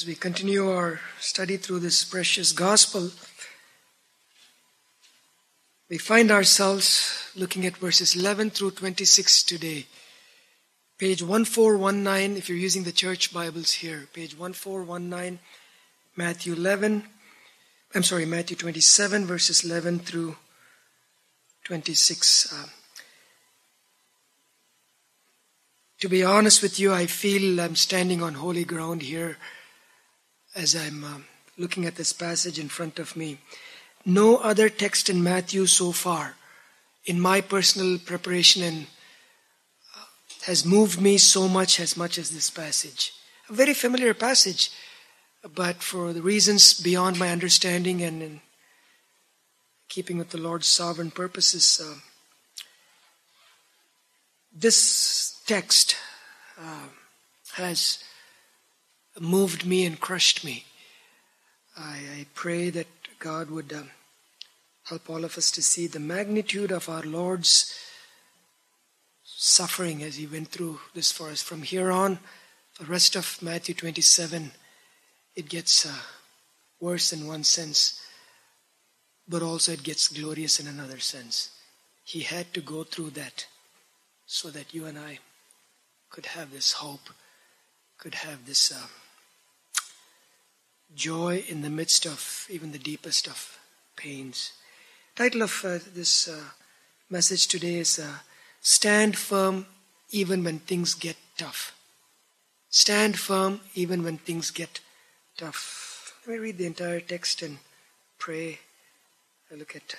As we continue our study through this precious gospel, we find ourselves looking at verses 11 through 26 today. Page 1419, if you're using the church Bibles here, page 1419, Matthew 11, I'm sorry, Matthew 27, verses 11 through 26. Uh, to be honest with you, I feel I'm standing on holy ground here as I'm uh, looking at this passage in front of me. No other text in Matthew so far, in my personal preparation, and uh, has moved me so much as much as this passage. A very familiar passage, but for the reasons beyond my understanding and in keeping with the Lord's sovereign purposes, uh, this text uh, has moved me and crushed me. I, I pray that God would um, help all of us to see the magnitude of our Lord's suffering as He went through this for us. From here on, the rest of Matthew 27, it gets uh, worse in one sense, but also it gets glorious in another sense. He had to go through that so that you and I could have this hope, could have this. Uh, joy in the midst of even the deepest of pains. Title of uh, this uh, message today is uh, Stand Firm Even When Things Get Tough. Stand firm even when things get tough. Let me read the entire text and pray. I look at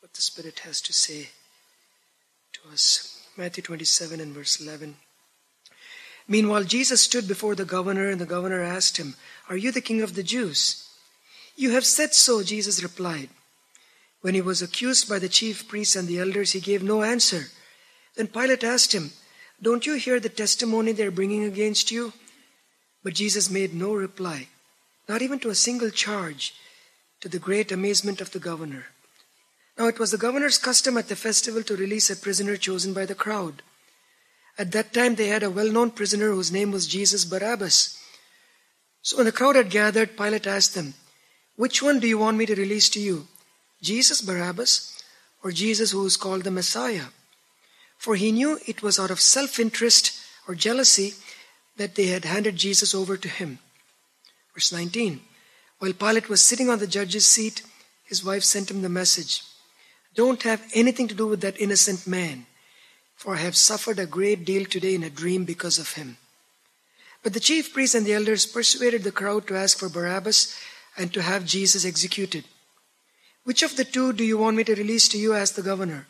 what the Spirit has to say to us. Matthew 27 and verse 11. Meanwhile, Jesus stood before the governor, and the governor asked him, Are you the king of the Jews? You have said so, Jesus replied. When he was accused by the chief priests and the elders, he gave no answer. Then Pilate asked him, Don't you hear the testimony they are bringing against you? But Jesus made no reply, not even to a single charge, to the great amazement of the governor. Now it was the governor's custom at the festival to release a prisoner chosen by the crowd. At that time, they had a well known prisoner whose name was Jesus Barabbas. So when the crowd had gathered, Pilate asked them, Which one do you want me to release to you? Jesus Barabbas or Jesus who is called the Messiah? For he knew it was out of self interest or jealousy that they had handed Jesus over to him. Verse 19 While Pilate was sitting on the judge's seat, his wife sent him the message Don't have anything to do with that innocent man for I have suffered a great deal today in a dream because of him. But the chief priests and the elders persuaded the crowd to ask for Barabbas and to have Jesus executed. Which of the two do you want me to release to you? asked the governor.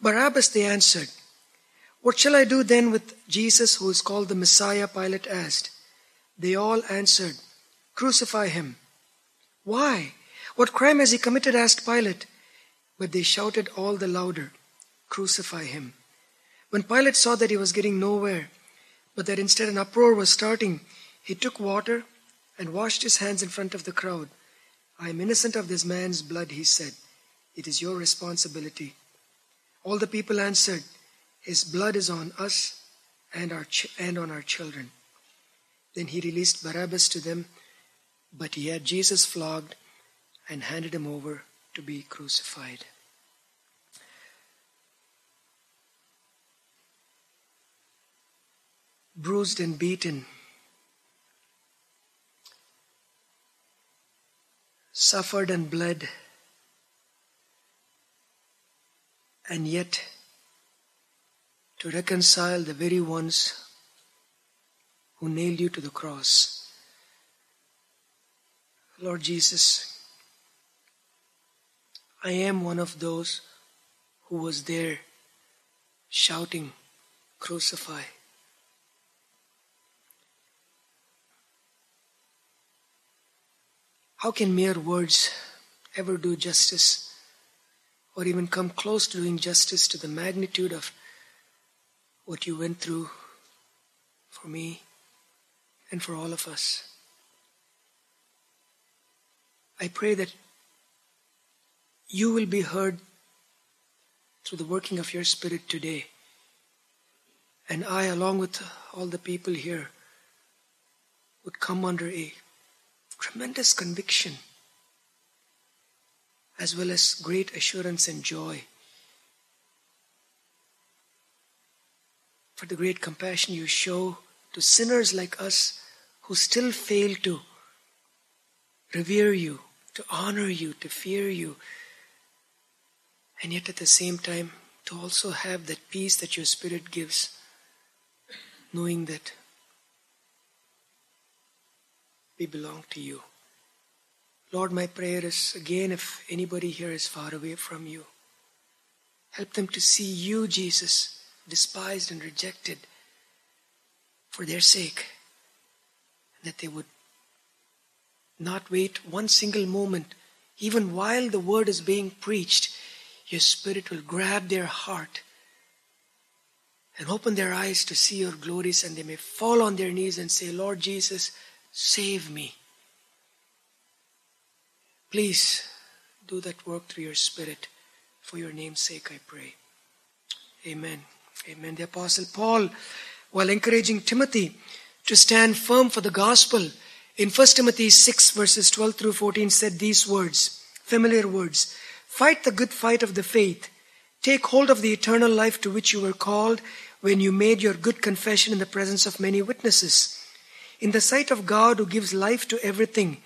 Barabbas, they answered. What shall I do then with Jesus, who is called the Messiah? Pilate asked. They all answered, Crucify him. Why? What crime has he committed? asked Pilate. But they shouted all the louder, Crucify him. When Pilate saw that he was getting nowhere, but that instead an uproar was starting, he took water and washed his hands in front of the crowd. I am innocent of this man's blood, he said. It is your responsibility. All the people answered, His blood is on us and, our ch- and on our children. Then he released Barabbas to them, but he had Jesus flogged and handed him over to be crucified. Bruised and beaten, suffered and bled, and yet to reconcile the very ones who nailed you to the cross. Lord Jesus, I am one of those who was there shouting, Crucify. How can mere words ever do justice or even come close to doing justice to the magnitude of what you went through for me and for all of us? I pray that you will be heard through the working of your Spirit today. And I, along with all the people here, would come under a tremendous conviction as well as great assurance and joy for the great compassion you show to sinners like us who still fail to revere you, to honor you, to fear you, and yet at the same time to also have that peace that your Spirit gives, knowing that we belong to you. Lord, my prayer is again if anybody here is far away from you, help them to see you, Jesus, despised and rejected for their sake, that they would not wait one single moment, even while the word is being preached, your Spirit will grab their heart and open their eyes to see your glories, and they may fall on their knees and say, Lord Jesus, save me. Please do that work through your Spirit. For your name's sake, I pray. Amen. Amen. The Apostle Paul, while encouraging Timothy to stand firm for the gospel, in 1 Timothy 6, verses 12 through 14, said these words, familiar words Fight the good fight of the faith. Take hold of the eternal life to which you were called when you made your good confession in the presence of many witnesses. In the sight of God who gives life to everything,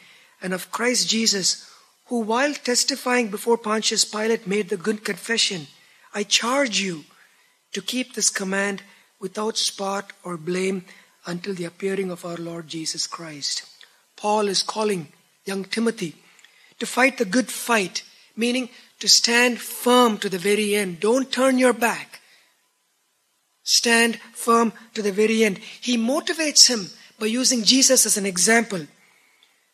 and of Christ Jesus, who while testifying before Pontius Pilate made the good confession, I charge you to keep this command without spot or blame until the appearing of our Lord Jesus Christ. Paul is calling young Timothy to fight the good fight, meaning to stand firm to the very end. Don't turn your back. Stand firm to the very end. He motivates him by using Jesus as an example,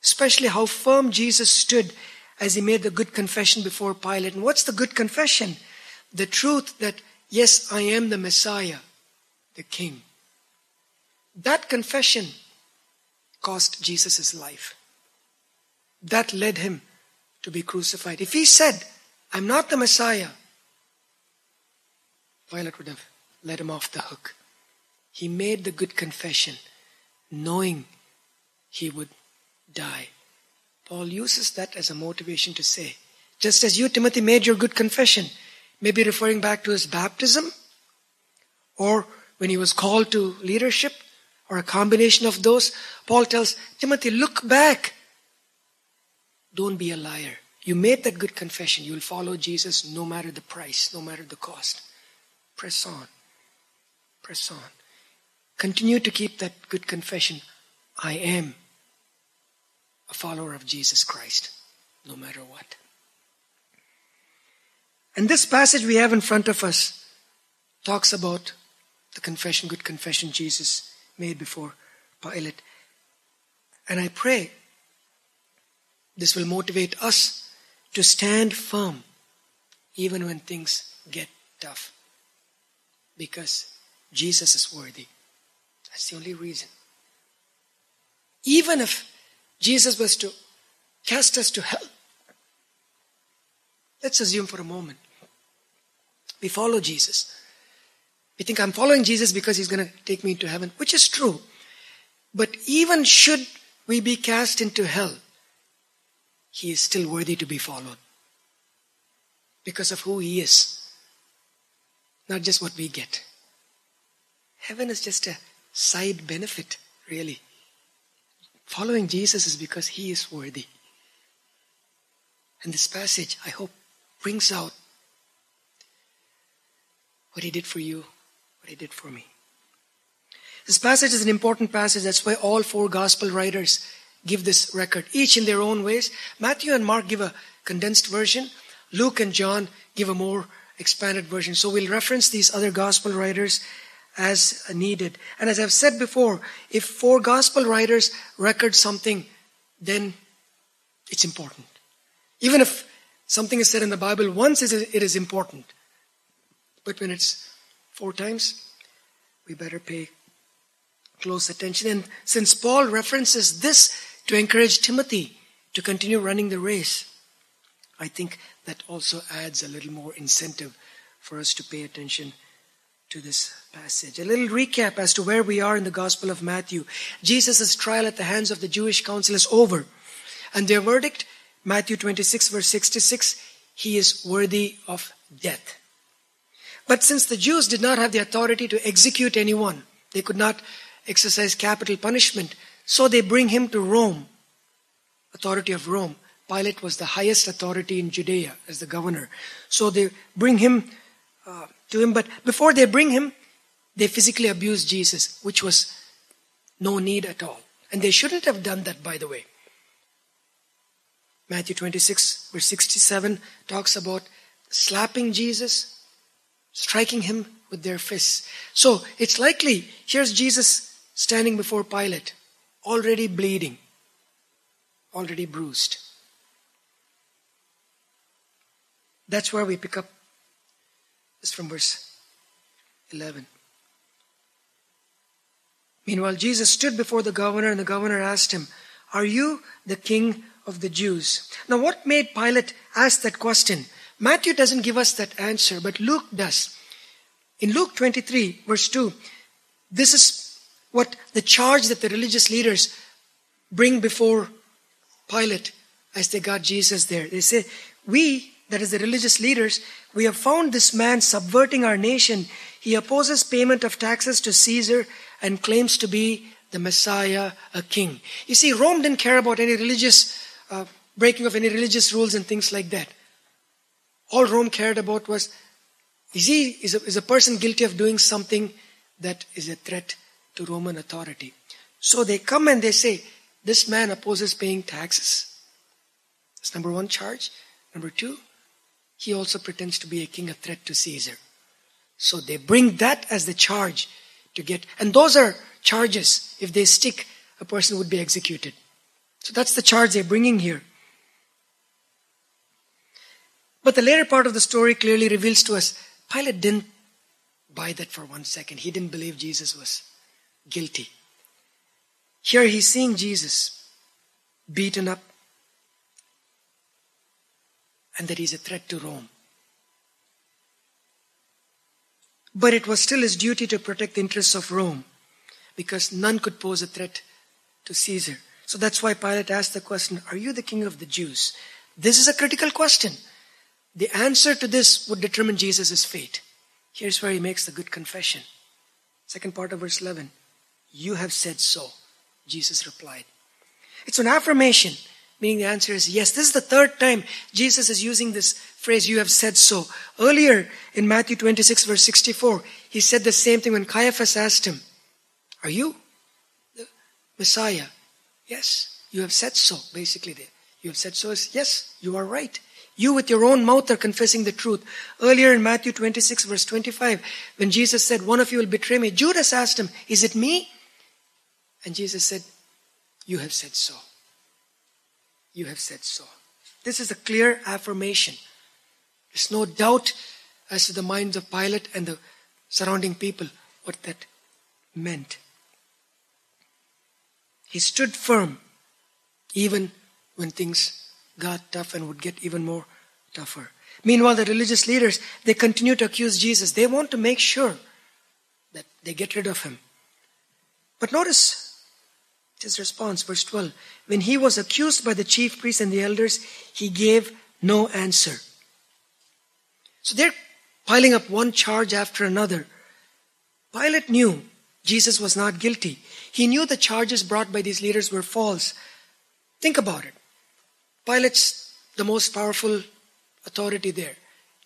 especially how firm Jesus stood as he made the good confession before Pilate. And what's the good confession? The truth that, yes, I am the Messiah, the King. That confession cost Jesus his life. That led him to be crucified. If he said, I'm not the Messiah, Pilate would have let him off the hook. He made the good confession, knowing he would die. Paul uses that as a motivation to say, just as you, Timothy, made your good confession, maybe referring back to his baptism, or when he was called to leadership, or a combination of those, Paul tells Timothy, look back. Don't be a liar. You made that good confession. You'll follow Jesus no matter the price, no matter the cost. Press on. Press on. Continue to keep that good confession. I am a follower of Jesus Christ, no matter what. And this passage we have in front of us talks about the confession, good confession Jesus made before Pilate. And I pray this will motivate us to stand firm even when things get tough. Because Jesus is worthy. That's the only reason. Even if Jesus was to cast us to hell, let's assume for a moment we follow Jesus. We think I'm following Jesus because he's going to take me into heaven, which is true. But even should we be cast into hell, he is still worthy to be followed because of who he is, not just what we get. Heaven is just a side benefit, really. Following Jesus is because he is worthy. And this passage, I hope, brings out what he did for you, what he did for me. This passage is an important passage. That's why all four gospel writers give this record, each in their own ways. Matthew and Mark give a condensed version. Luke and John give a more expanded version. So we'll reference these other gospel writers as needed. And as I've said before, if four gospel writers record something, then it's important. Even if something is said in the Bible once, it is important. But when it's four times, we better pay close attention. And since Paul references this to encourage Timothy to continue running the race, I think that also adds a little more incentive for us to pay attention to this passage. A little recap as to where we are in the Gospel of Matthew. Jesus' trial at the hands of the Jewish council is over. And their verdict, Matthew 26, verse 66, he is worthy of death. But since the Jews did not have the authority to execute anyone, they could not exercise capital punishment, so they bring him to Rome, authority of Rome. Pilate was the highest authority in Judea as the governor. So they bring him uh, to him, but before they bring him, they physically abused Jesus, which was no need at all. And they shouldn't have done that, by the way. Matthew 26, verse 67 talks about slapping Jesus, striking him with their fists. So it's likely, here's Jesus standing before Pilate, already bleeding, already bruised. That's where we pick up this from verse 11. Meanwhile, Jesus stood before the governor, and the governor asked him, Are you the king of the Jews? Now, what made Pilate ask that question? Matthew doesn't give us that answer, but Luke does. In Luke 23, verse 2, this is what the charge that the religious leaders bring before Pilate as they got Jesus there. They say, We, that is the religious leaders, we have found this man subverting our nation. He opposes payment of taxes to Caesar and claims to be the Messiah, a king. You see, Rome didn't care about any religious uh, breaking of any religious rules and things like that. All Rome cared about was is, he, is, a, is a person guilty of doing something that is a threat to Roman authority? So they come and they say, This man opposes paying taxes. That's number one charge. Number two, he also pretends to be a king, a threat to Caesar. So they bring that as the charge to get, and those are charges. If they stick, a person would be executed. So that's the charge they're bringing here. But the later part of the story clearly reveals to us Pilate didn't buy that for one second. He didn't believe Jesus was guilty. Here he's seeing Jesus beaten up and that he's a threat to Rome. But it was still his duty to protect the interests of Rome because none could pose a threat to Caesar. So that's why Pilate asked the question Are you the king of the Jews? This is a critical question. The answer to this would determine Jesus' fate. Here's where he makes the good confession. Second part of verse 11. You have said so, Jesus replied. It's an affirmation, meaning the answer is yes. This is the third time Jesus is using this phrase, you have said so. Earlier in Matthew 26, verse 64, he said the same thing when Caiaphas asked him, Are you the Messiah? Yes, you have said so, basically. there. You have said so is yes, you are right. You with your own mouth are confessing the truth. Earlier in Matthew 26 verse 25, when Jesus said, one of you will betray me, Judas asked him, is it me? And Jesus said, you have said so. You have said so. This is a clear affirmation. There's no doubt as to the minds of Pilate and the surrounding people what that meant. He stood firm even when things got tough and would get even more tougher. Meanwhile, the religious leaders, they continue to accuse Jesus. They want to make sure that they get rid of him. But notice his response, verse 12. When he was accused by the chief priests and the elders, he gave no answer. So they're piling up one charge after another. Pilate knew Jesus was not guilty. He knew the charges brought by these leaders were false. Think about it. Pilate's the most powerful authority there.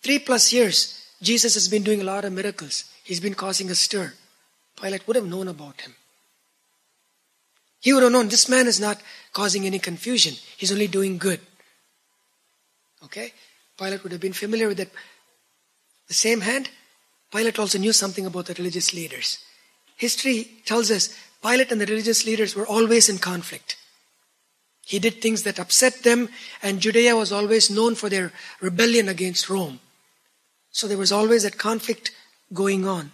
Three plus years, Jesus has been doing a lot of miracles. He's been causing a stir. Pilate would have known about him. He would have known this man is not causing any confusion. He's only doing good. Okay? Pilate would have been familiar with that. The same hand, Pilate also knew something about the religious leaders. History tells us Pilate and the religious leaders were always in conflict. He did things that upset them, and Judea was always known for their rebellion against Rome. So there was always that conflict going on.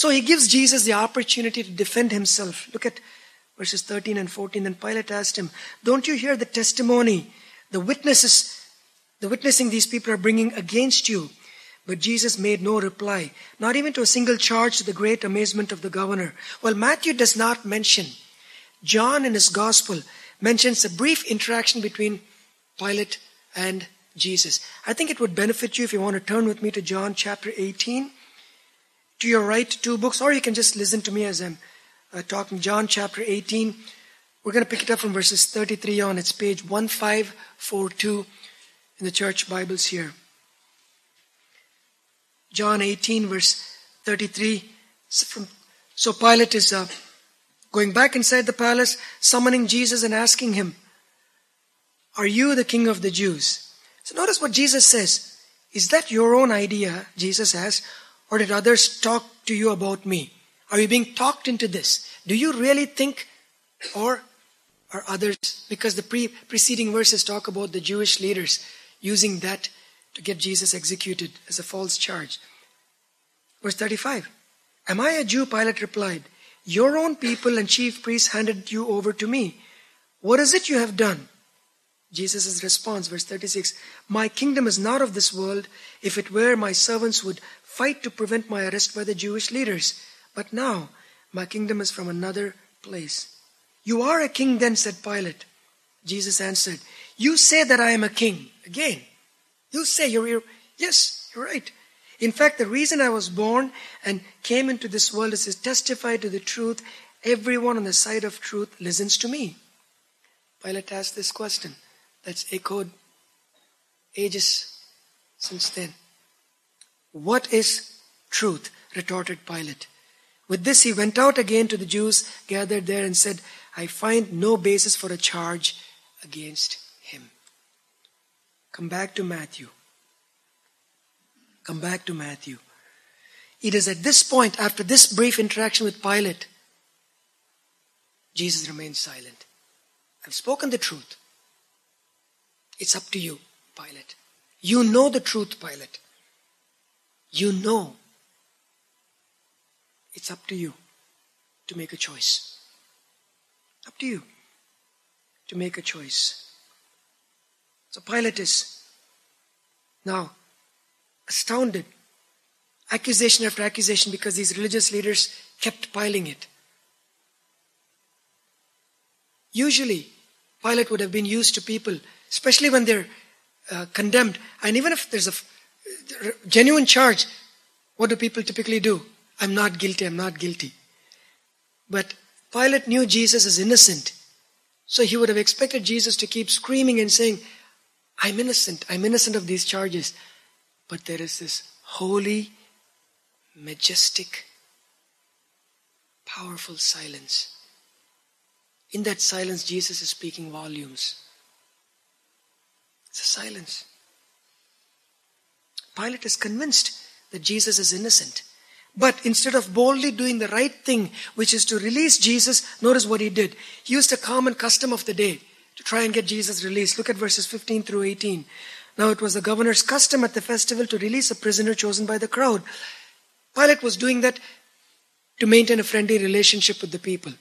So he gives Jesus the opportunity to defend himself. Look at verses 13 and 14. Then Pilate asked him, Don't you hear the testimony, the witnesses, the witnessing these people are bringing against you? But Jesus made no reply, not even to a single charge to the great amazement of the governor. Well, Matthew does not mention. John in his gospel mentions a brief interaction between Pilate and Jesus. I think it would benefit you if you want to turn with me to John chapter 18. To your right, two books, or you can just listen to me as I'm uh, talking. John chapter 18. We're going to pick it up from verses 33 on. It's page 1542 in the church Bibles here. John 18, verse 33. So Pilate is uh, going back inside the palace, summoning Jesus and asking him, Are you the king of the Jews? So notice what Jesus says. Is that your own idea, Jesus asks, or did others talk to you about me? Are you being talked into this? Do you really think, or are others, because the pre- preceding verses talk about the Jewish leaders using that to get Jesus executed as a false charge. Verse 35 Am I a Jew? Pilate replied. Your own people and chief priests handed you over to me. What is it you have done? Jesus' response, verse 36 My kingdom is not of this world. If it were, my servants would fight to prevent my arrest by the Jewish leaders. But now, my kingdom is from another place. You are a king then, said Pilate. Jesus answered, You say that I am a king. Again, you say you're, you're, yes, you're right. In fact, the reason I was born and came into this world is to testify to the truth. Everyone on the side of truth listens to me. Pilate asked this question that's echoed ages since then. What is truth? retorted Pilate. With this, he went out again to the Jews gathered there and said, I find no basis for a charge against him. Come back to Matthew. Come back to Matthew. It is at this point, after this brief interaction with Pilate, Jesus remains silent. I've spoken the truth. It's up to you, Pilate. You know the truth, Pilate. You know. It's up to you to make a choice. Up to you to make a choice. So Pilate is now astounded. Accusation after accusation because these religious leaders kept piling it. Usually, Pilate would have been used to people, especially when they're uh, condemned. And even if there's a genuine charge, what do people typically do? I'm not guilty, I'm not guilty. But Pilate knew Jesus is innocent. So he would have expected Jesus to keep screaming and saying, I'm innocent, I'm innocent of these charges. But there is this holy, majestic, powerful silence. In that silence, Jesus is speaking volumes. It's a silence. Pilate is convinced that Jesus is innocent. But instead of boldly doing the right thing, which is to release Jesus, notice what he did. He used a common custom of the day to try and get Jesus released. Look at verses 15 through 18. Now it was the governor's custom at the festival to release a prisoner chosen by the crowd. Pilate was doing that to maintain a friendly relationship with the people.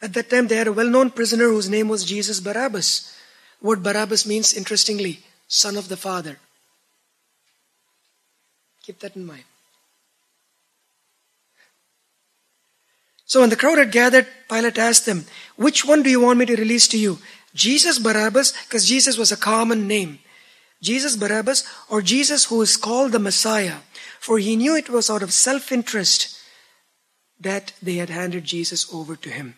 At that time, they had a well known prisoner whose name was Jesus Barabbas. What Barabbas means, interestingly, son of the Father. Keep that in mind. So when the crowd had gathered, Pilate asked them, Which one do you want me to release to you? Jesus Barabbas, because Jesus was a common name. Jesus Barabbas or Jesus who is called the Messiah. For he knew it was out of self interest that they had handed Jesus over to him.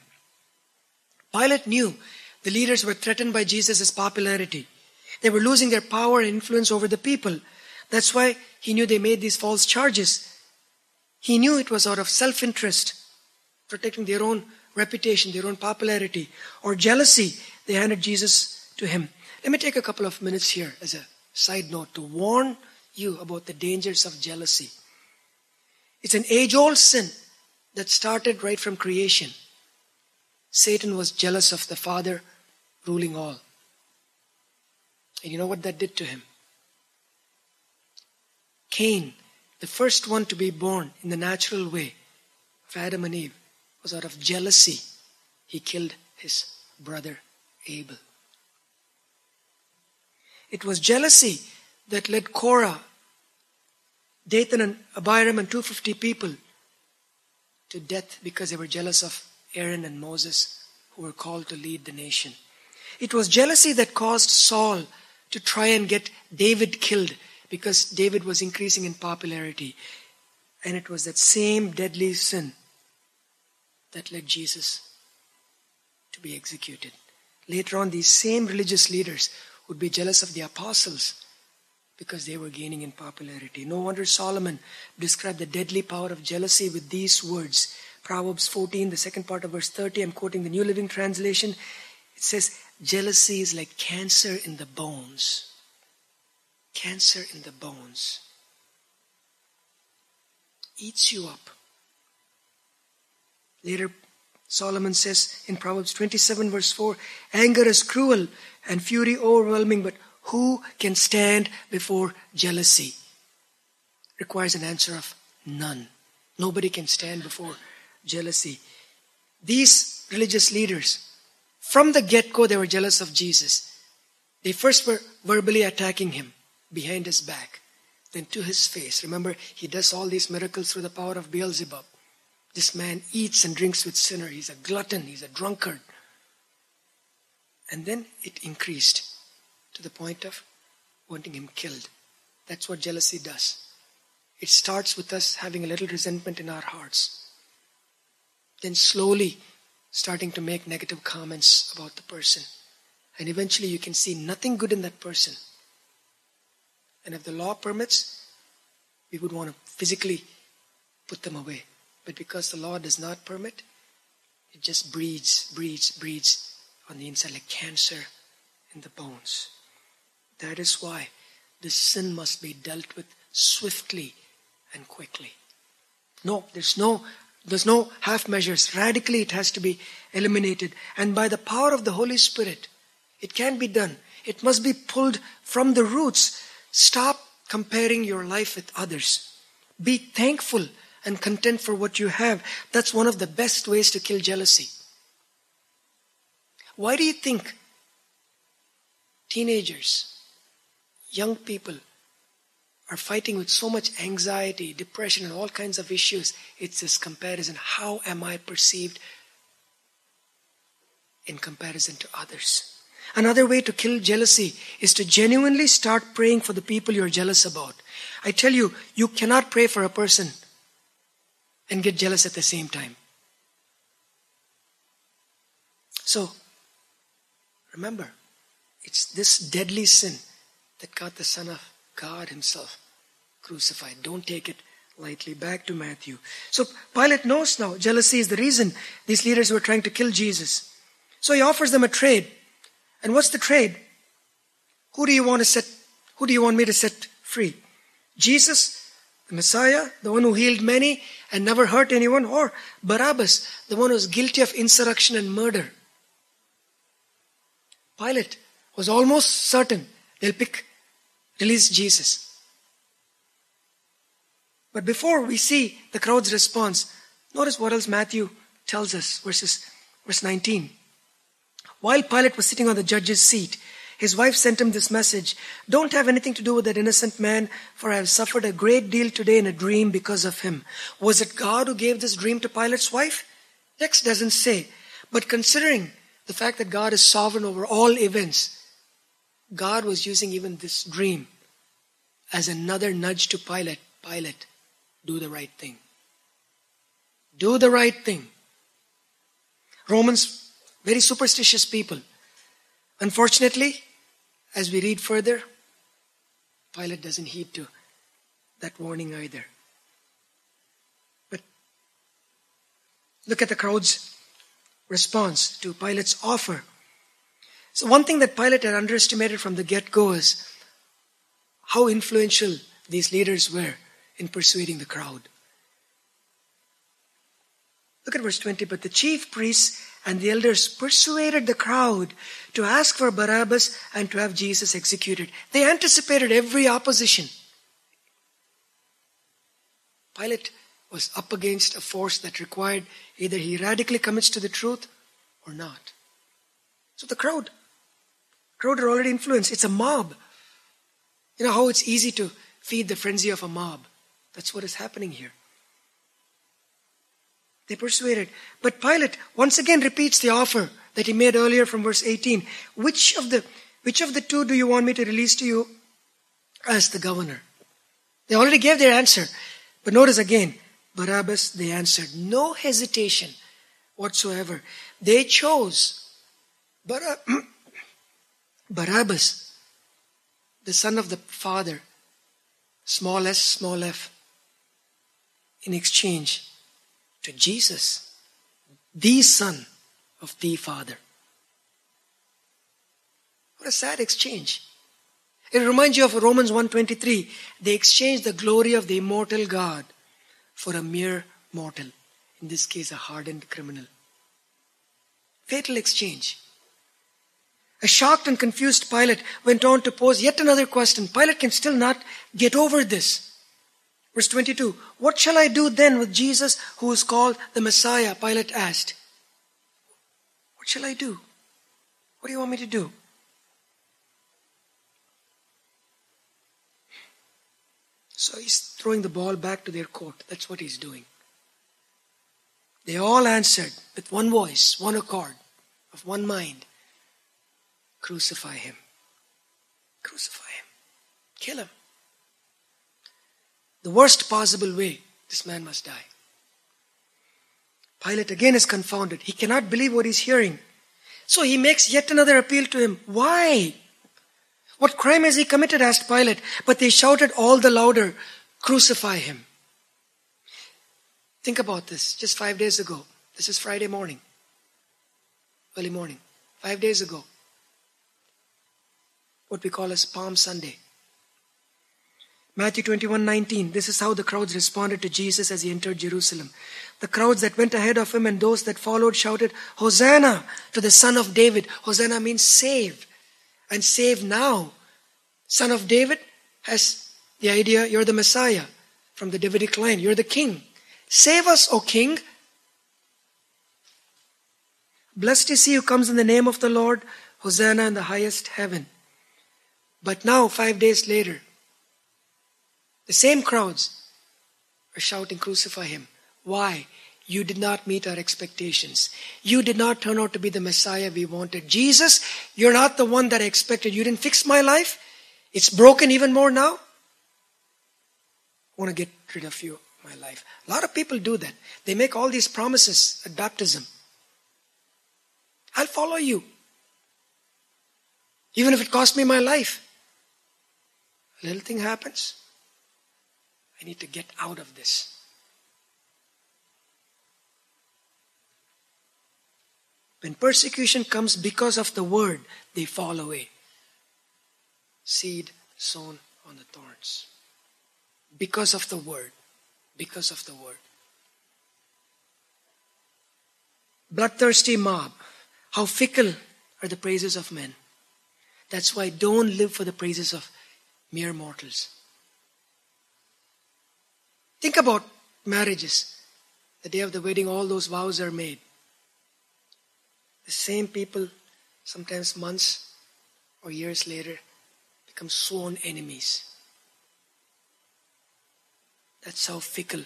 Pilate knew the leaders were threatened by Jesus' popularity. They were losing their power and influence over the people. That's why he knew they made these false charges. He knew it was out of self interest protecting their own reputation, their own popularity, or jealousy, they handed Jesus to him. Let me take a couple of minutes here as a side note to warn you about the dangers of jealousy. It's an age old sin that started right from creation. Satan was jealous of the Father ruling all. And you know what that did to him? Cain, the first one to be born in the natural way of Adam and Eve, was out of jealousy. He killed his brother Abel. It was jealousy that led Korah Dathan and Abiram and 250 people to death because they were jealous of Aaron and Moses who were called to lead the nation. It was jealousy that caused Saul to try and get David killed because David was increasing in popularity. And it was that same deadly sin that led Jesus to be executed. Later on, these same religious leaders would be jealous of the apostles because they were gaining in popularity. No wonder Solomon described the deadly power of jealousy with these words. Proverbs 14, the second part of verse 30, I'm quoting the New Living Translation. It says, Jealousy is like cancer in the bones. Cancer in the bones. Eats you up. Later, Solomon says in Proverbs 27, verse 4 Anger is cruel and fury overwhelming, but who can stand before jealousy? Requires an answer of none. Nobody can stand before jealousy. These religious leaders, from the get go, they were jealous of Jesus. They first were verbally attacking him behind his back, then to his face. Remember, he does all these miracles through the power of Beelzebub. This man eats and drinks with sinner. He's a glutton, he's a drunkard. And then it increased to the point of wanting him killed. That's what jealousy does. It starts with us having a little resentment in our hearts. Then slowly starting to make negative comments about the person. And eventually you can see nothing good in that person. And if the law permits, we would want to physically put them away. But because the law does not permit, it just breeds, breeds, breeds on the inside like cancer in the bones. That is why this sin must be dealt with swiftly and quickly. No, there's no there's no half measures. Radically it has to be eliminated. And by the power of the Holy Spirit, it can be done. It must be pulled from the roots. Stop comparing your life with others. Be thankful and content for what you have. That's one of the best ways to kill jealousy. Why do you think teenagers young people are fighting with so much anxiety, depression, and all kinds of issues. It's this comparison. How am I perceived in comparison to others? Another way to kill jealousy is to genuinely start praying for the people you're jealous about. I tell you, you cannot pray for a person and get jealous at the same time. So, remember, it's this deadly sin that got the Son of God Himself crucified. Don't take it lightly. Back to Matthew. So Pilate knows now jealousy is the reason these leaders were trying to kill Jesus. So he offers them a trade. And what's the trade? Who do you want to set, who do you want me to set free? Jesus, the Messiah, the one who healed many and never hurt anyone, or Barabbas, the one who was guilty of insurrection and murder? Pilate was almost certain they'll pick release Jesus. But before we see the crowd's response, notice what else Matthew tells us, verses, verse 19. While Pilate was sitting on the judge's seat, his wife sent him this message Don't have anything to do with that innocent man, for I have suffered a great deal today in a dream because of him. Was it God who gave this dream to Pilate's wife? Text doesn't say. But considering the fact that God is sovereign over all events, God was using even this dream as another nudge to Pilate. Pilate, do the right thing. Do the right thing. Romans, very superstitious people. Unfortunately, as we read further, Pilate doesn't heed to that warning either. But look at the crowd's response to Pilate's offer so, one thing that Pilate had underestimated from the get go is how influential these leaders were in persuading the crowd. Look at verse 20. But the chief priests and the elders persuaded the crowd to ask for Barabbas and to have Jesus executed. They anticipated every opposition. Pilate was up against a force that required either he radically commits to the truth or not. So the crowd crowd are already influenced. It's a mob. You know how it's easy to feed the frenzy of a mob. That's what is happening here. They persuaded. But Pilate once again repeats the offer that he made earlier from verse 18. Which of the, which of the two do you want me to release to you? as the governor. They already gave their answer. But notice again, Barabbas, they answered. No hesitation whatsoever. They chose Barabbas, the son of the father, small s, small f, in exchange to Jesus, the son of the father. What a sad exchange. It reminds you of Romans 1.23. They exchanged the glory of the immortal God for a mere mortal. In this case, a hardened criminal. Fatal exchange. A shocked and confused Pilate went on to pose yet another question. Pilate can still not get over this. Verse 22 What shall I do then with Jesus who is called the Messiah? Pilate asked. What shall I do? What do you want me to do? So he's throwing the ball back to their court. That's what he's doing. They all answered with one voice, one accord, of one mind Crucify him. Crucify him. Kill him. The worst possible way, this man must die. Pilate again is confounded. He cannot believe what he's hearing. So he makes yet another appeal to him. Why? What crime has he committed? asked Pilate. But they shouted all the louder, Crucify him. Think about this. Just five days ago. This is Friday morning. Early morning. Five days ago what we call as Palm Sunday. Matthew 21 19. This is how the crowds responded to Jesus as he entered Jerusalem. The crowds that went ahead of him and those that followed shouted, Hosanna to the Son of David. Hosanna means save. And save now. Son of David has the idea you're the Messiah from the Davidic line. You're the king. Save us, O king. Blessed is he who comes in the name of the Lord. Hosanna in the highest heaven. But now, five days later, the same crowds are shouting, Crucify him. Why? You did not meet our expectations. You did not turn out to be the Messiah we wanted. Jesus, you're not the one that I expected. You didn't fix my life. It's broken even more now. I want to get rid of you, my life. A lot of people do that. They make all these promises at baptism. I'll follow you. Even if it costs me my life a little thing happens, I need to get out of this. When persecution comes because of the word, they fall away. Seed sown on the thorns. Because of the word. Because of the word. Bloodthirsty mob. How fickle are the praises of men. That's why don't live for the praises of mere mortals. Think about marriages. The day of the wedding, all those vows are made. The same people, sometimes months or years later, become sworn enemies. That's how fickle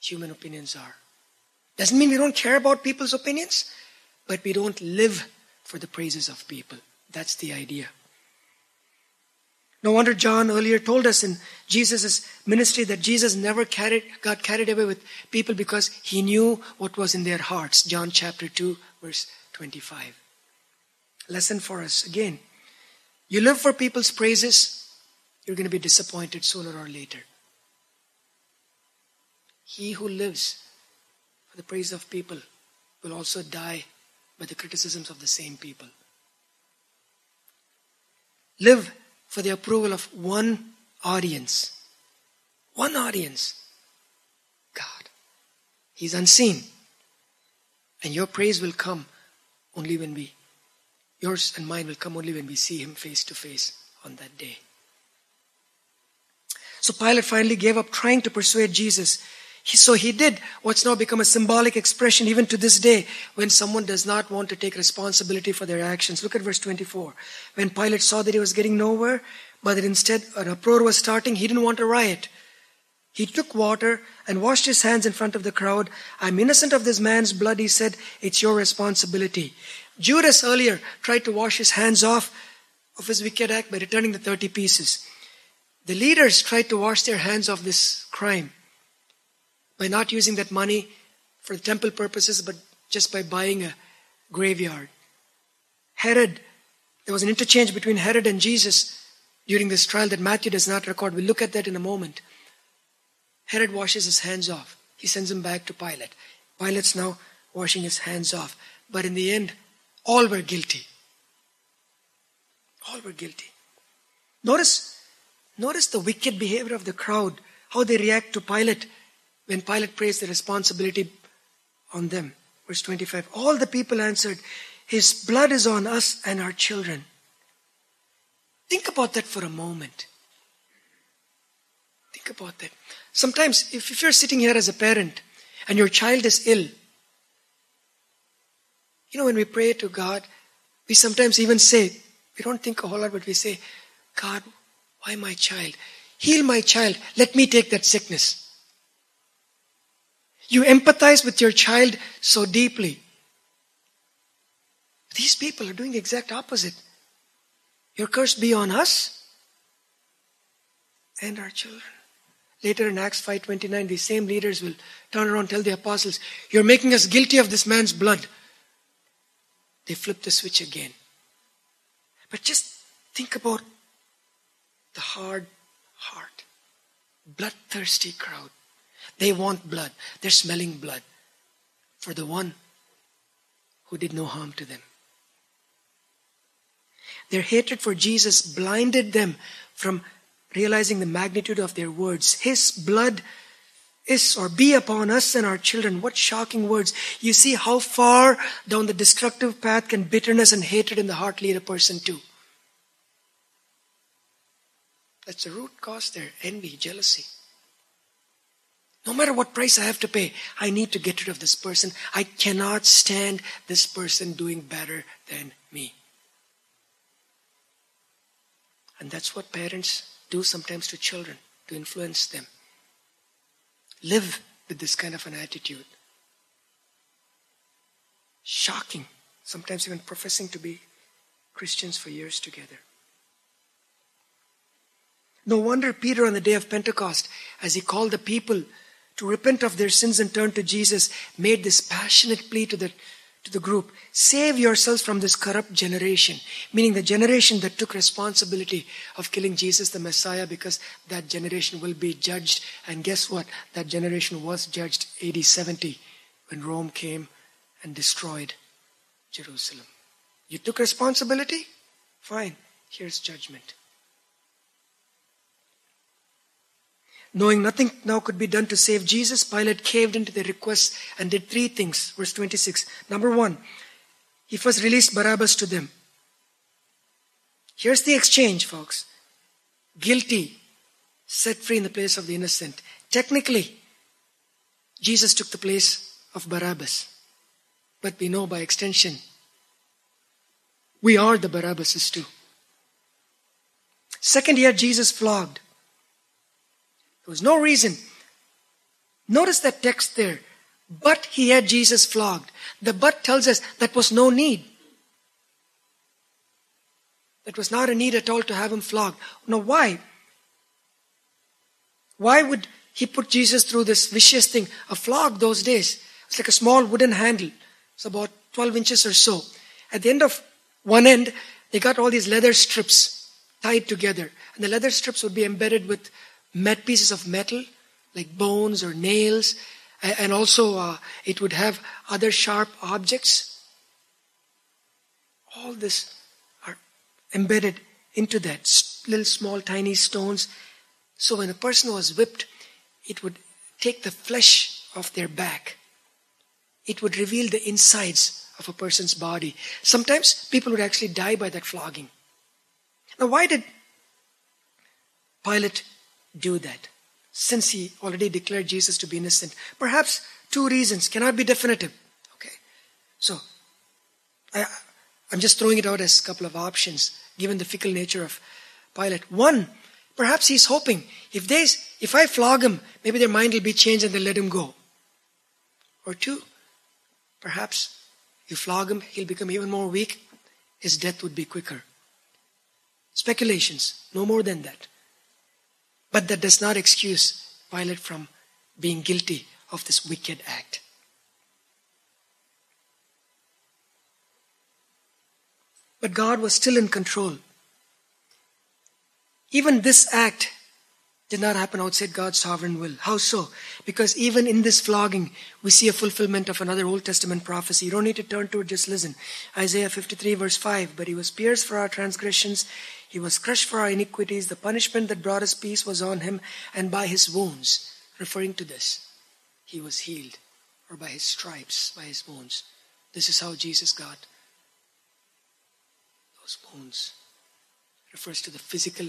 human opinions are. Doesn't mean we don't care about people's opinions, but we don't live for the praises of people. That's the idea. No wonder John earlier told us in Jesus' ministry that Jesus never carried, got carried away with people because he knew what was in their hearts. John chapter 2, verse 25. Lesson for us again. You live for people's praises, you're going to be disappointed sooner or later. He who lives for the praise of people will also die by the criticisms of the same people. Live for the approval of one audience. One audience. God. He's unseen. And your praise will come only when we, yours and mine will come only when we see Him face to face on that day. So Pilate finally gave up trying to persuade Jesus he, so he did what's now become a symbolic expression even to this day when someone does not want to take responsibility for their actions. Look at verse 24. When Pilate saw that he was getting nowhere, but that instead an uproar was starting. He didn't want a riot. He took water and washed his hands in front of the crowd. I'm innocent of this man's blood, he said. It's your responsibility. Judas earlier tried to wash his hands off of his wicked act by returning the 30 pieces. The leaders tried to wash their hands of this crime by not using that money for temple purposes, but just by buying a graveyard. Herod, there was an interchange between Herod and Jesus during this trial that Matthew does not record. We'll look at that in a moment. Herod washes his hands off. He sends him back to Pilate. Pilate's now washing his hands off. But in the end, all were guilty. All were guilty. Notice, notice the wicked behavior of the crowd, how they react to Pilate when Pilate placed the responsibility on them. Verse 25 All the people answered, His blood is on us and our children. Think about that for a moment. Think about that. Sometimes, if, if you're sitting here as a parent and your child is ill, you know, when we pray to God, we sometimes even say, we don't think a whole lot, but we say, God, why my child? Heal my child. Let me take that sickness. You empathize with your child so deeply. These people are doing the exact opposite. Your curse be on us and our children. Later in Acts 5:29, these same leaders will turn around tell the apostles, "You're making us guilty of this man's blood." They flip the switch again. But just think about the hard heart, bloodthirsty crowd. They want blood. They're smelling blood for the one who did no harm to them. Their hatred for Jesus blinded them from realizing the magnitude of their words. His blood is or be upon us and our children. What shocking words. You see how far down the destructive path can bitterness and hatred in the heart lead a person to. That's the root cause there envy, jealousy. No matter what price I have to pay, I need to get rid of this person. I cannot stand this person doing better than me. And that's what parents do sometimes to children to influence them. Live with this kind of an attitude. Shocking. Sometimes even professing to be Christians for years together. No wonder Peter on the day of Pentecost, as he called the people to repent of their sins and turn to Jesus, made this passionate plea to the, to the group save yourselves from this corrupt generation, meaning the generation that took responsibility of killing Jesus the Messiah, because that generation will be judged. And guess what? That generation was judged AD 70 when Rome came and destroyed Jerusalem. You took responsibility? Fine, here's judgment. Knowing nothing now could be done to save Jesus, Pilate caved into their request and did three things. Verse 26. Number one, he first released Barabbas to them. Here's the exchange, folks. Guilty, set free in the place of the innocent. Technically, Jesus took the place of Barabbas. But we know by extension, we are the Barabbases too. Second, had Jesus flogged. There was no reason. Notice that text there. But he had Jesus flogged. The but tells us that was no need. That was not a need at all to have him flogged. Now, why? Why would he put Jesus through this vicious thing? A flog those days. It's like a small wooden handle. It's about 12 inches or so. At the end of one end, they got all these leather strips tied together. And the leather strips would be embedded with met pieces of metal like bones or nails and also uh, it would have other sharp objects. All this are embedded into that little small tiny stones. So when a person was whipped it would take the flesh off their back. It would reveal the insides of a person's body. Sometimes people would actually die by that flogging. Now why did pilate do that since he already declared Jesus to be innocent? Perhaps two reasons cannot be definitive. Okay. So, I, I'm just throwing it out as a couple of options given the fickle nature of Pilate. One, perhaps he's hoping if they, if I flog him, maybe their mind will be changed and they'll let him go. Or two, perhaps you flog him, he'll become even more weak, his death would be quicker. Speculations, no more than that. But that does not excuse Pilate from being guilty of this wicked act. But God was still in control. Even this act did not happen outside God's sovereign will. How so? Because even in this flogging, we see a fulfillment of another Old Testament prophecy. You don't need to turn to it, just listen. Isaiah 53, verse 5. But he was pierced for our transgressions, he was crushed for our iniquities. The punishment that brought us peace was on him, and by his wounds, referring to this, he was healed. Or by his stripes, by his wounds. This is how Jesus got those wounds. Refers to the physical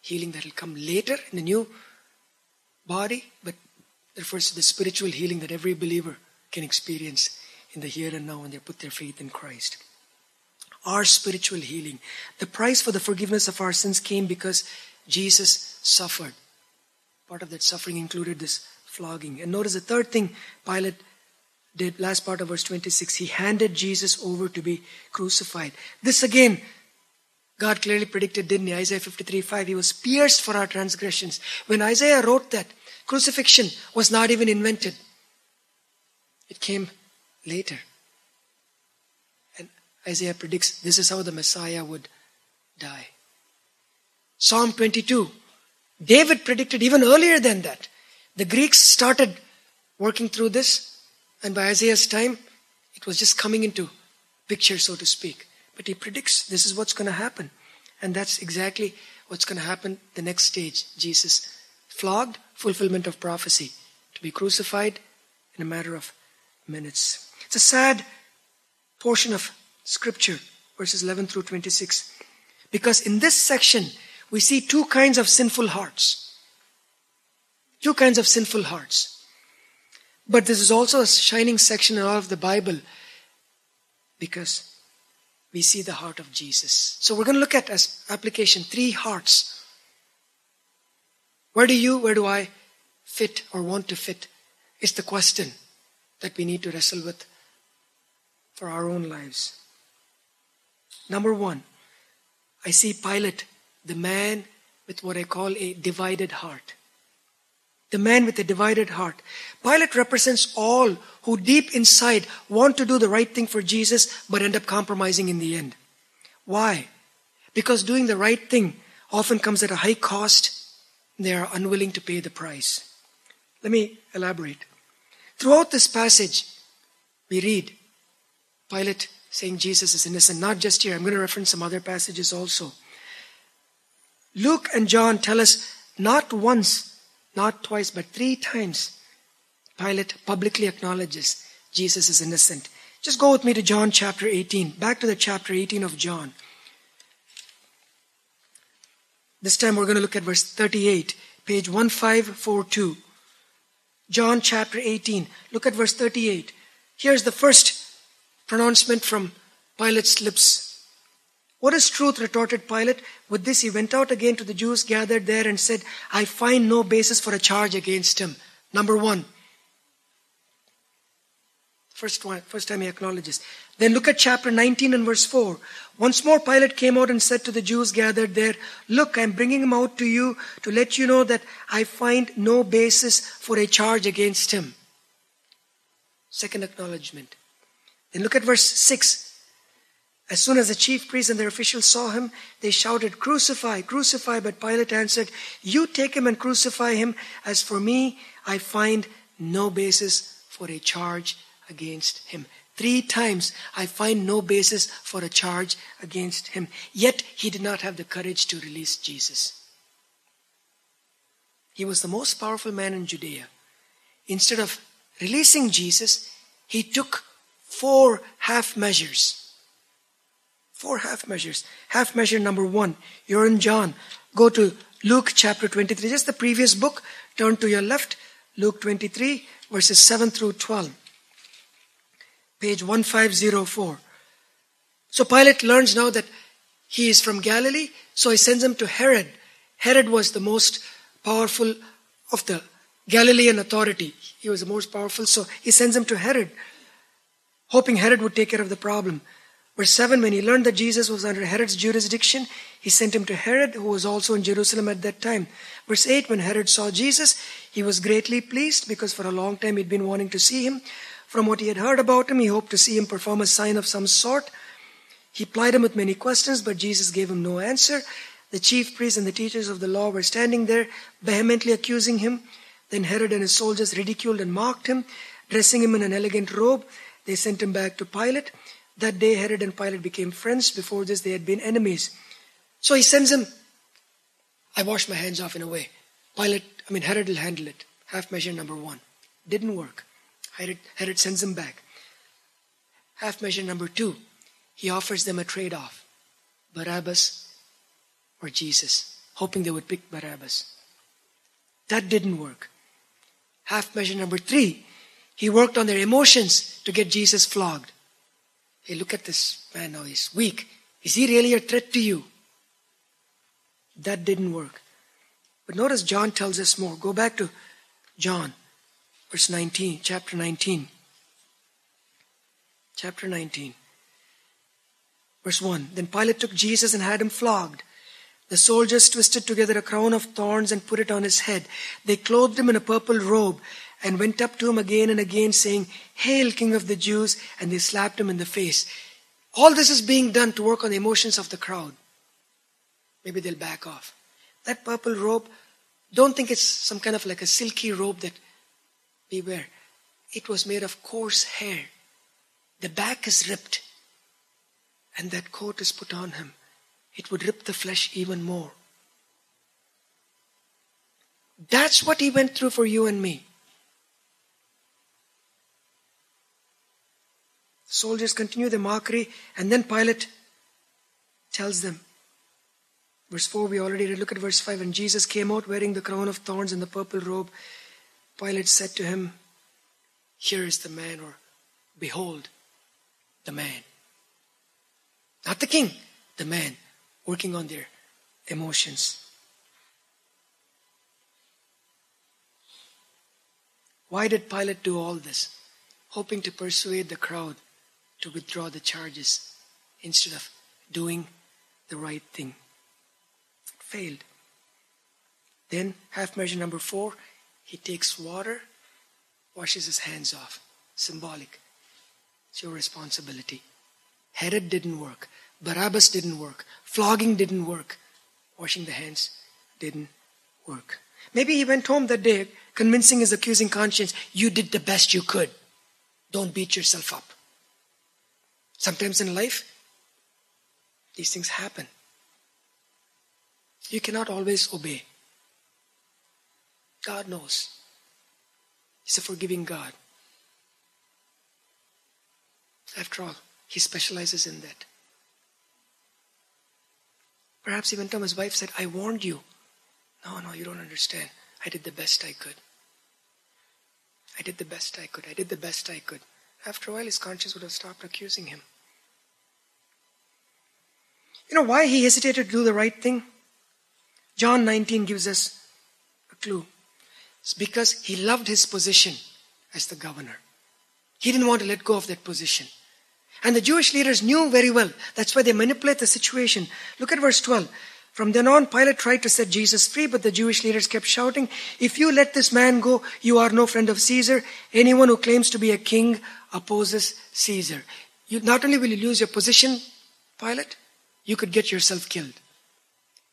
healing that will come later in the new body, but refers to the spiritual healing that every believer can experience in the here and now when they put their faith in Christ. Our spiritual healing. The price for the forgiveness of our sins came because Jesus suffered. Part of that suffering included this flogging. And notice the third thing Pilate did, last part of verse 26, he handed Jesus over to be crucified. This again God clearly predicted, didn't he? Isaiah 53 5. He was pierced for our transgressions. When Isaiah wrote that, crucifixion was not even invented, it came later. Isaiah predicts this is how the Messiah would die. Psalm 22. David predicted even earlier than that. The Greeks started working through this, and by Isaiah's time, it was just coming into picture, so to speak. But he predicts this is what's going to happen. And that's exactly what's going to happen the next stage. Jesus flogged, fulfillment of prophecy, to be crucified in a matter of minutes. It's a sad portion of scripture, verses 11 through 26. Because in this section, we see two kinds of sinful hearts. Two kinds of sinful hearts. But this is also a shining section all of the Bible because we see the heart of Jesus. So we're going to look at as application three hearts. Where do you, where do I fit or want to fit? Is the question that we need to wrestle with for our own lives. Number one, I see Pilate, the man with what I call a divided heart the man with a divided heart. Pilate represents all who deep inside want to do the right thing for Jesus but end up compromising in the end. Why? Because doing the right thing often comes at a high cost. They are unwilling to pay the price. Let me elaborate. Throughout this passage, we read Pilate saying Jesus is innocent. Not just here, I'm going to reference some other passages also. Luke and John tell us not once not twice, but three times, Pilate publicly acknowledges Jesus is innocent. Just go with me to John chapter 18. Back to the chapter 18 of John. This time we're going to look at verse 38, page 1542. John chapter 18. Look at verse 38. Here's the first pronouncement from Pilate's lips. What is truth? retorted Pilate. With this, he went out again to the Jews gathered there and said, I find no basis for a charge against him. Number one. First, one, first time he acknowledges. Then look at chapter 19 and verse 4. Once more, Pilate came out and said to the Jews gathered there, Look, I'm bringing him out to you to let you know that I find no basis for a charge against him. Second acknowledgement. Then look at verse 6. As soon as the chief priests and their officials saw him, they shouted, Crucify, crucify. But Pilate answered, You take him and crucify him. As for me, I find no basis for a charge against him. Three times I find no basis for a charge against him. Yet he did not have the courage to release Jesus. He was the most powerful man in Judea. Instead of releasing Jesus, he took four half measures Four half measures. Half measure number one. You're in John. Go to Luke chapter 23. Just the previous book. Turn to your left. Luke 23, verses 7 through 12. Page 1504. So Pilate learns now that he is from Galilee, so he sends him to Herod. Herod was the most powerful of the Galilean authority. He was the most powerful, so he sends him to Herod, hoping Herod would take care of the problem. Verse 7 When he learned that Jesus was under Herod's jurisdiction, he sent him to Herod, who was also in Jerusalem at that time. Verse 8 When Herod saw Jesus, he was greatly pleased because for a long time he'd been wanting to see him. From what he had heard about him, he hoped to see him perform a sign of some sort. He plied him with many questions, but Jesus gave him no answer. The chief priests and the teachers of the law were standing there, vehemently accusing him. Then Herod and his soldiers ridiculed and mocked him. Dressing him in an elegant robe, they sent him back to Pilate. That day, Herod and Pilate became friends. Before this, they had been enemies. So he sends him. I wash my hands off in a way. Pilate, I mean, Herod will handle it. Half measure number one. Didn't work. Herod, Herod sends him back. Half measure number two, he offers them a trade off Barabbas or Jesus, hoping they would pick Barabbas. That didn't work. Half measure number three, he worked on their emotions to get Jesus flogged. Hey, look at this man now, he's weak. Is he really a threat to you? That didn't work. But notice John tells us more. Go back to John verse 19, chapter 19. Chapter 19. Verse 1 Then Pilate took Jesus and had him flogged. The soldiers twisted together a crown of thorns and put it on his head. They clothed him in a purple robe and went up to him again and again, saying, Hail, King of the Jews! And they slapped him in the face. All this is being done to work on the emotions of the crowd. Maybe they'll back off. That purple robe, don't think it's some kind of like a silky robe that Beware, it was made of coarse hair. The back is ripped, and that coat is put on him. It would rip the flesh even more. That's what he went through for you and me. Soldiers continue the mockery, and then Pilate tells them. Verse 4, we already read. Look at verse 5. And Jesus came out wearing the crown of thorns and the purple robe. Pilate said to him, Here is the man, or Behold, the man. Not the king, the man, working on their emotions. Why did Pilate do all this? Hoping to persuade the crowd to withdraw the charges instead of doing the right thing. It failed. Then, half measure number four, he takes water, washes his hands off. Symbolic. It's your responsibility. Herod didn't work. Barabbas didn't work. Flogging didn't work. Washing the hands didn't work. Maybe he went home that day convincing his accusing conscience, you did the best you could. Don't beat yourself up. Sometimes in life, these things happen. You cannot always obey. God knows. He's a forgiving God. After all, He specializes in that. Perhaps even Thomas' wife said, I warned you. No, no, you don't understand. I did the best I could. I did the best I could. I did the best I could. After a while, his conscience would have stopped accusing him. You know why he hesitated to do the right thing? John 19 gives us a clue. It's because he loved his position as the governor. He didn't want to let go of that position. And the Jewish leaders knew very well. That's why they manipulate the situation. Look at verse 12. From then on, Pilate tried to set Jesus free, but the Jewish leaders kept shouting, If you let this man go, you are no friend of Caesar. Anyone who claims to be a king opposes Caesar. You, not only will you lose your position, Pilate, you could get yourself killed.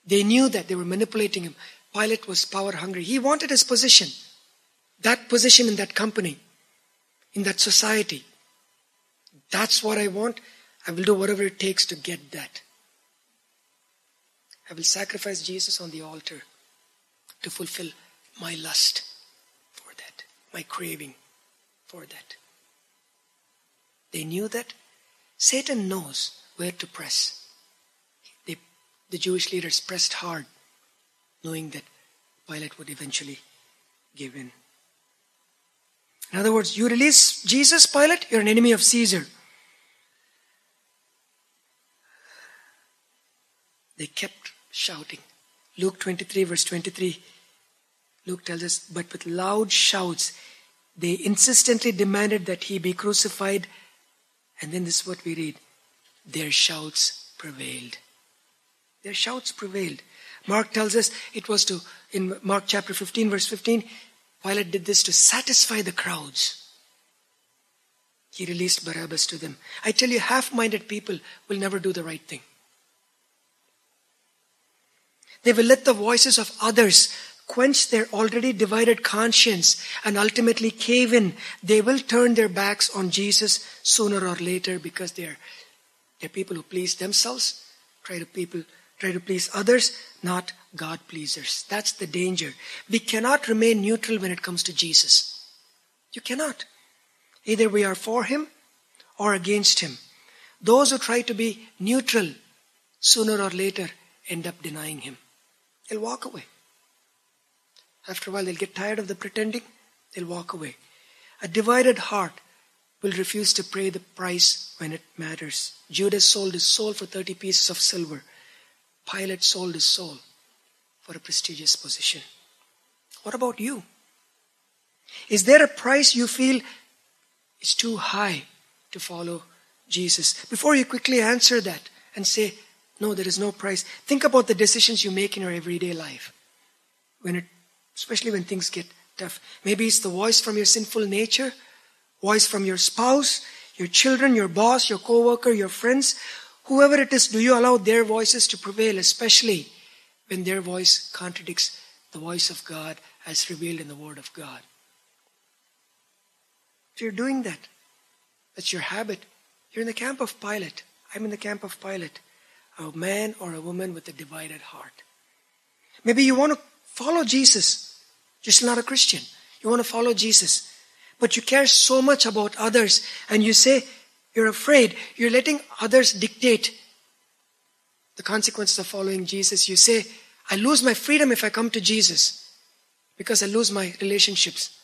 They knew that they were manipulating him. Pilate was power hungry. He wanted his position, that position in that company, in that society. That's what I want. I will do whatever it takes to get that. I will sacrifice Jesus on the altar to fulfill my lust for that, my craving for that. They knew that. Satan knows where to press. The Jewish leaders pressed hard knowing that Pilate would eventually give in. In other words, you release Jesus, Pilate, you're an enemy of Caesar. they kept shouting. Luke 23, verse 23, Luke tells us, but with loud shouts, they insistently demanded that he be crucified. And then this is what we read their shouts prevailed. Their shouts prevailed. Mark tells us it was to, in Mark chapter 15, verse 15, Pilate did this to satisfy the crowds. He released Barabbas to them. I tell you, half minded people will never do the right thing. They will let the voices of others quench their already divided conscience and ultimately cave in. They will turn their backs on Jesus sooner or later because they're, they're people who please themselves, try to people try to please others, not God pleasers. That's the danger. We cannot remain neutral when it comes to Jesus. You cannot. Either we are for him or against him. Those who try to be neutral sooner or later end up denying him. They'll walk away. After a while, they'll get tired of the pretending, they'll walk away. A divided heart will refuse to pay the price when it matters. Judas sold his soul for 30 pieces of silver. Pilate sold his soul for a prestigious position. What about you? Is there a price you feel is too high to follow Jesus? Before you quickly answer that and say, no, there is no price, think about the decisions you make in your everyday life. When it, especially when things get tough. Maybe it's the voice from your sinful nature, voice from your spouse, your children, your boss, your coworker, your friends, whoever it is, do you allow their voices to prevail, especially when their voice contradicts the voice of God as revealed in the Word of God? If you're doing that, that's your habit. You're in the camp of Pilate. I'm in the camp of Pilate. A man or a woman with a divided heart. Maybe you want to follow Jesus. You're not a Christian. You want to follow Jesus. But you care so much about others and you say, you're afraid. You're letting others dictate the consequences of following Jesus. You say, I lose my freedom if I come to Jesus because I lose my relationships.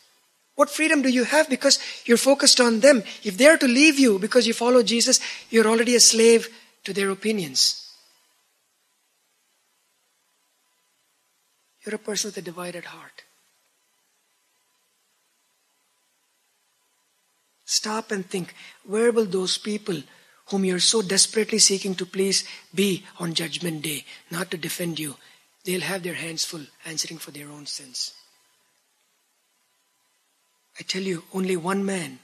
What freedom do you have because you're focused on them? If they're to leave you because you follow Jesus, you're already a slave to their opinions. You're a person with a divided heart. Stop and think where will those people whom you're so desperately seeking to please be on Judgment Day? Not to defend you. They'll have their hands full answering for their own sins. I tell you, only one man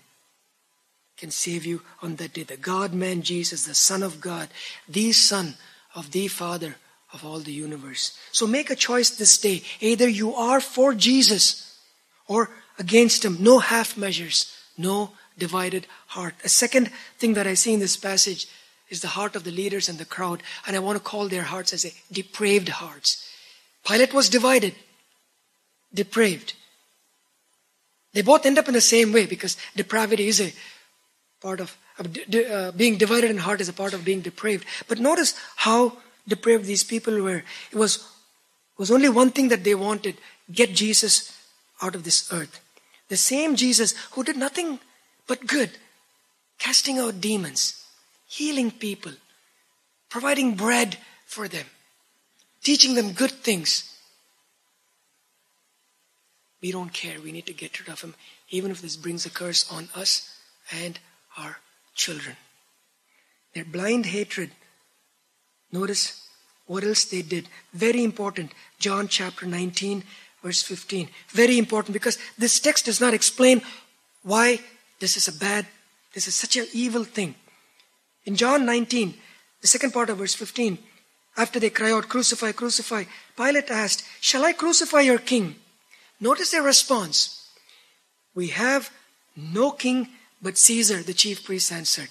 can save you on that day. The God man Jesus, the Son of God, the Son of the Father of all the universe. So make a choice this day. Either you are for Jesus or against Him. No half measures. No divided heart. A second thing that I see in this passage is the heart of the leaders and the crowd, and I want to call their hearts as a depraved hearts. Pilate was divided, depraved. They both end up in the same way because depravity is a part of uh, being divided in heart is a part of being depraved. But notice how depraved these people were. It was, it was only one thing that they wanted get Jesus out of this earth. The same Jesus who did nothing but good, casting out demons, healing people, providing bread for them, teaching them good things. We don't care. We need to get rid of him, even if this brings a curse on us and our children. Their blind hatred. Notice what else they did. Very important. John chapter 19, verse 15. Very important because this text does not explain why this is a bad, this is such an evil thing. In John 19, the second part of verse 15, after they cry out, Crucify, crucify, Pilate asked, Shall I crucify your king? Notice their response. We have no king but Caesar, the chief priest answered.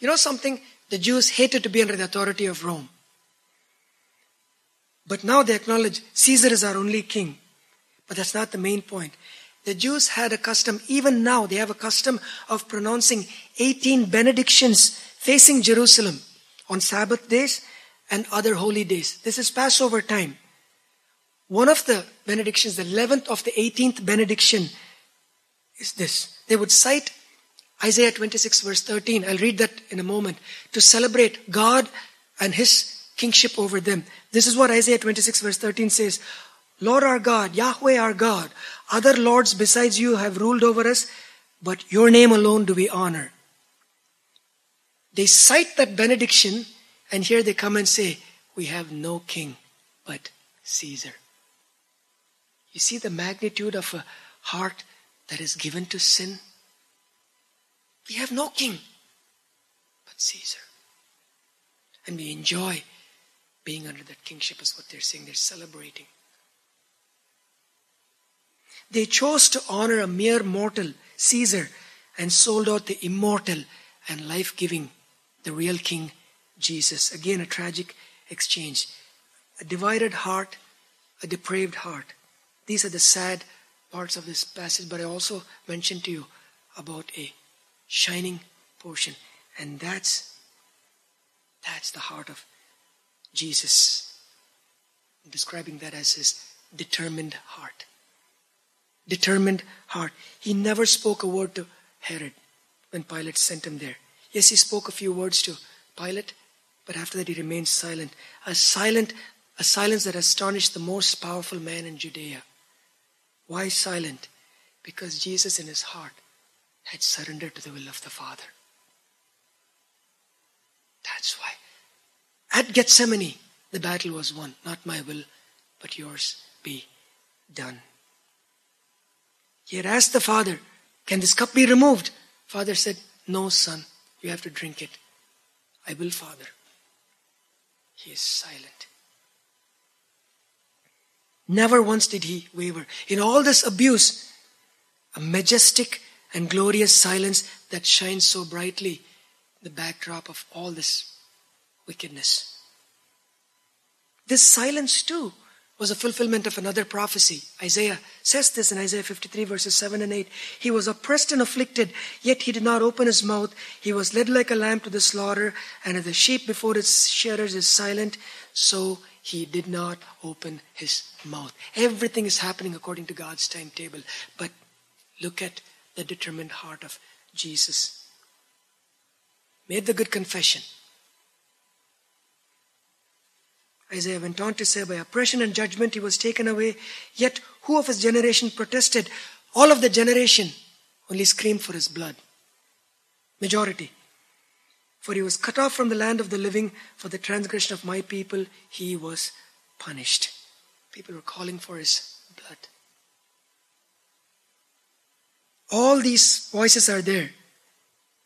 You know something? The Jews hated to be under the authority of Rome. But now they acknowledge Caesar is our only king. But that's not the main point. The Jews had a custom, even now, they have a custom of pronouncing 18 benedictions facing Jerusalem on Sabbath days and other holy days. This is Passover time. One of the benedictions, the 11th of the 18th benediction, is this. They would cite Isaiah 26, verse 13. I'll read that in a moment. To celebrate God and his kingship over them. This is what Isaiah 26 verse 13 says. Lord our God, Yahweh our God, other lords besides you have ruled over us, but your name alone do we honor. They cite that benediction, and here they come and say, We have no king but Caesar. You see the magnitude of a heart that is given to sin? We have no king but Caesar. And we enjoy being under that kingship, is what they're saying. They're celebrating. They chose to honor a mere mortal, Caesar, and sold out the immortal and life giving, the real king, Jesus. Again, a tragic exchange. A divided heart, a depraved heart. These are the sad parts of this passage, but I also mentioned to you about a shining portion. And that's that's the heart of Jesus. I'm describing that as his determined heart. Determined heart. He never spoke a word to Herod when Pilate sent him there. Yes, he spoke a few words to Pilate, but after that he remained silent. A silent, a silence that astonished the most powerful man in Judea. Why silent? Because Jesus in his heart had surrendered to the will of the Father. That's why. At Gethsemane, the battle was won. Not my will, but yours be done. He had asked the Father, Can this cup be removed? Father said, No, son, you have to drink it. I will, Father. He is silent. Never once did he waver. In all this abuse, a majestic and glorious silence that shines so brightly the backdrop of all this wickedness. This silence, too, was a fulfillment of another prophecy. Isaiah says this in Isaiah 53, verses 7 and 8. He was oppressed and afflicted, yet he did not open his mouth. He was led like a lamb to the slaughter, and as the sheep before its shearers is silent, so he did not open his mouth. Everything is happening according to God's timetable. But look at the determined heart of Jesus. Made the good confession Isaiah went on to say, By oppression and judgment he was taken away. Yet who of his generation protested? All of the generation only screamed for his blood. Majority. For he was cut off from the land of the living. For the transgression of my people he was punished. People were calling for his blood. All these voices are there.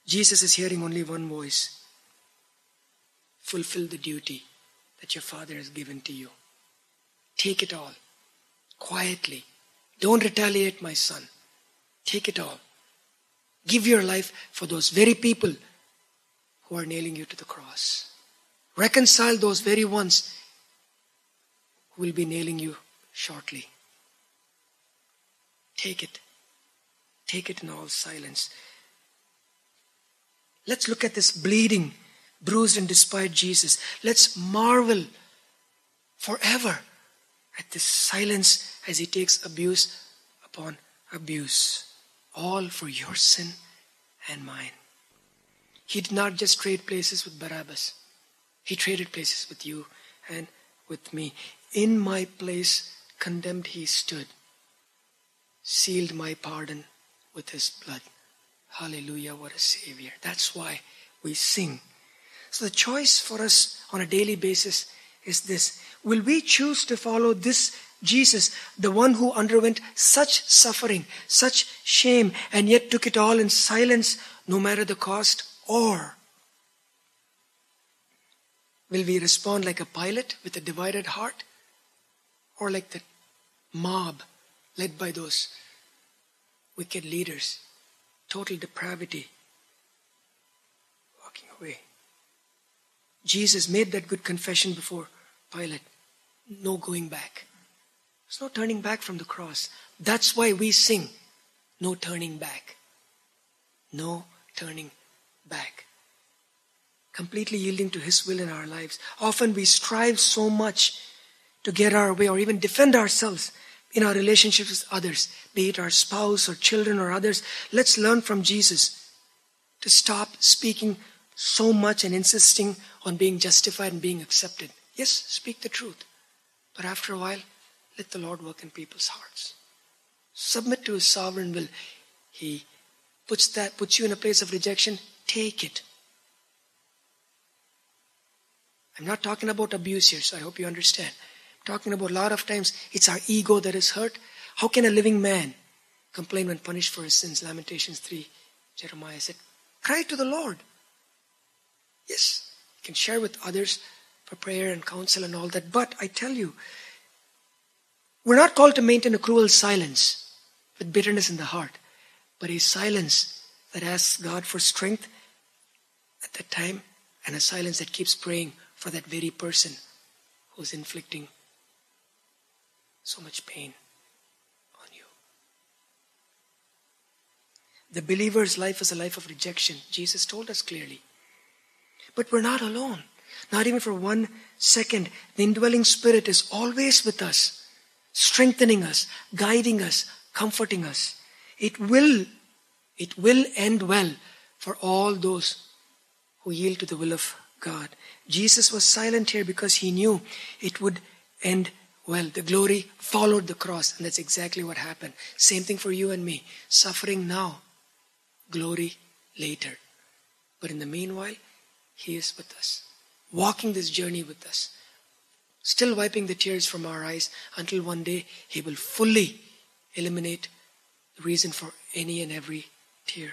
Jesus is hearing only one voice. Fulfill the duty that your Father has given to you. Take it all. Quietly. Don't retaliate, my son. Take it all. Give your life for those very people who are nailing you to the cross. Reconcile those very ones who will be nailing you shortly. Take it. Take it in all silence. Let's look at this bleeding bruised and despised Jesus. Let's marvel forever at this silence as he takes abuse upon abuse, all for your sin and mine. He did not just trade places with Barabbas, he traded places with you and with me. In my place, condemned he stood, sealed my pardon with his blood. Hallelujah, what a Savior. That's why we sing so the choice for us on a daily basis is this. Will we choose to follow this Jesus, the one who underwent such suffering, such shame, and yet took it all in silence no matter the cost? Or will we respond like a Pilate with a divided heart? Or like the mob led by those wicked leaders? Total depravity, walking away. Jesus made that good confession before Pilate. No going back. There's no turning back from the cross. That's why we sing, no turning back. No turning back. Completely yielding to His will in our lives. Often we strive so much to get our way or even defend ourselves in our relationships with others, be it our spouse or children or others. Let's learn from Jesus to stop speaking so much and insisting on being justified and being accepted. Yes, speak the truth. But after a while, let the Lord work in people's hearts. Submit to his sovereign will. He puts that puts you in a place of rejection, take it. I'm not talking about abuse here, so I hope you understand. I'm talking about a lot of times it's our ego that is hurt. How can a living man complain when punished for his sins? Lamentations 3, Jeremiah said, Cry to the Lord. Yes, you can share with others for prayer and counsel and all that, but I tell you, we're not called to maintain a cruel silence with bitterness in the heart, but a silence that asks God for strength at that time and a silence that keeps praying for that very person who's inflicting so much pain on you. The believer's life is a life of rejection. Jesus told us clearly. But we're not alone. Not even for one second. The indwelling spirit is always with us, strengthening us, guiding us, comforting us. It will, it will end well for all those who yield to the will of God. Jesus was silent here because he knew it would end well. The glory followed the cross, and that's exactly what happened. Same thing for you and me. Suffering now, glory later. But in the meanwhile, he is with us, walking this journey with us, still wiping the tears from our eyes until one day he will fully eliminate the reason for any and every tear.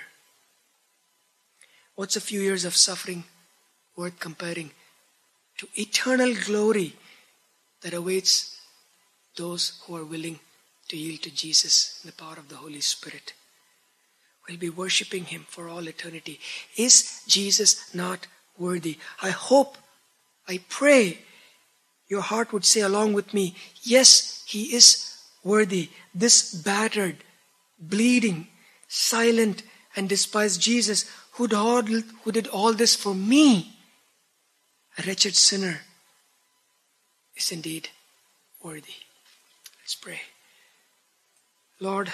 What's a few years of suffering worth comparing to eternal glory that awaits those who are willing to yield to Jesus in the power of the Holy Spirit. We'll be worshiping Him for all eternity. Is Jesus not worthy? I hope, I pray your heart would say along with me, Yes, He is worthy. This battered, bleeding, silent, and despised Jesus who did all this for me a wretched sinner is indeed worthy. Let's pray. Lord,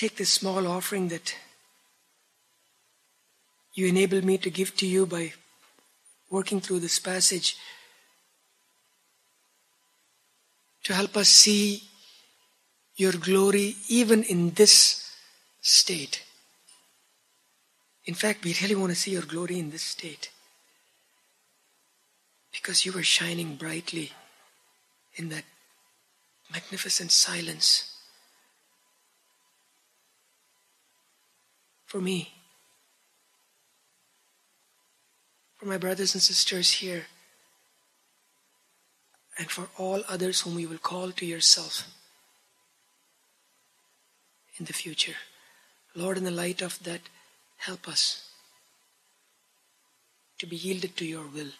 take this small offering that you enabled me to give to you by working through this passage to help us see your glory even in this state. In fact, we really want to see your glory in this state. Because you were shining brightly in that magnificent silence. For me, for my brothers and sisters here, and for all others whom you will call to yourself in the future. Lord, in the light of that, help us to be yielded to your will.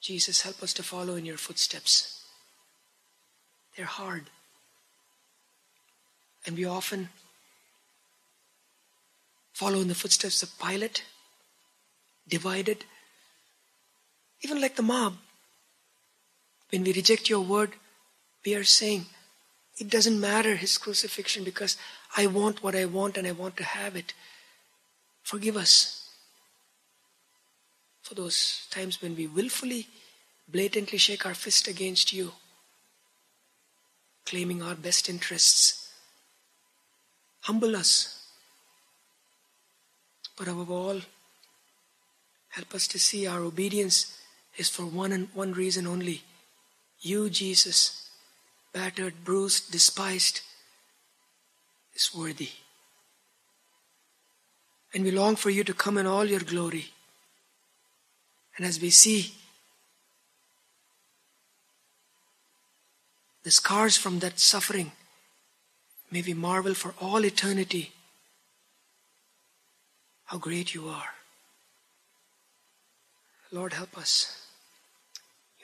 Jesus, help us to follow in your footsteps. They're hard. And we often follow in the footsteps of Pilate, divided, even like the mob. When we reject your word, we are saying, it doesn't matter his crucifixion because I want what I want and I want to have it. Forgive us for those times when we willfully, blatantly shake our fist against you, claiming our best interests. Humble us. But above all, help us to see our obedience is for one and one reason only. You, Jesus battered, bruised, despised, is worthy. And we long for you to come in all your glory. And as we see the scars from that suffering, may we marvel for all eternity how great you are. Lord, help us.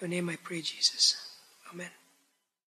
Your name I pray, Jesus. Amen.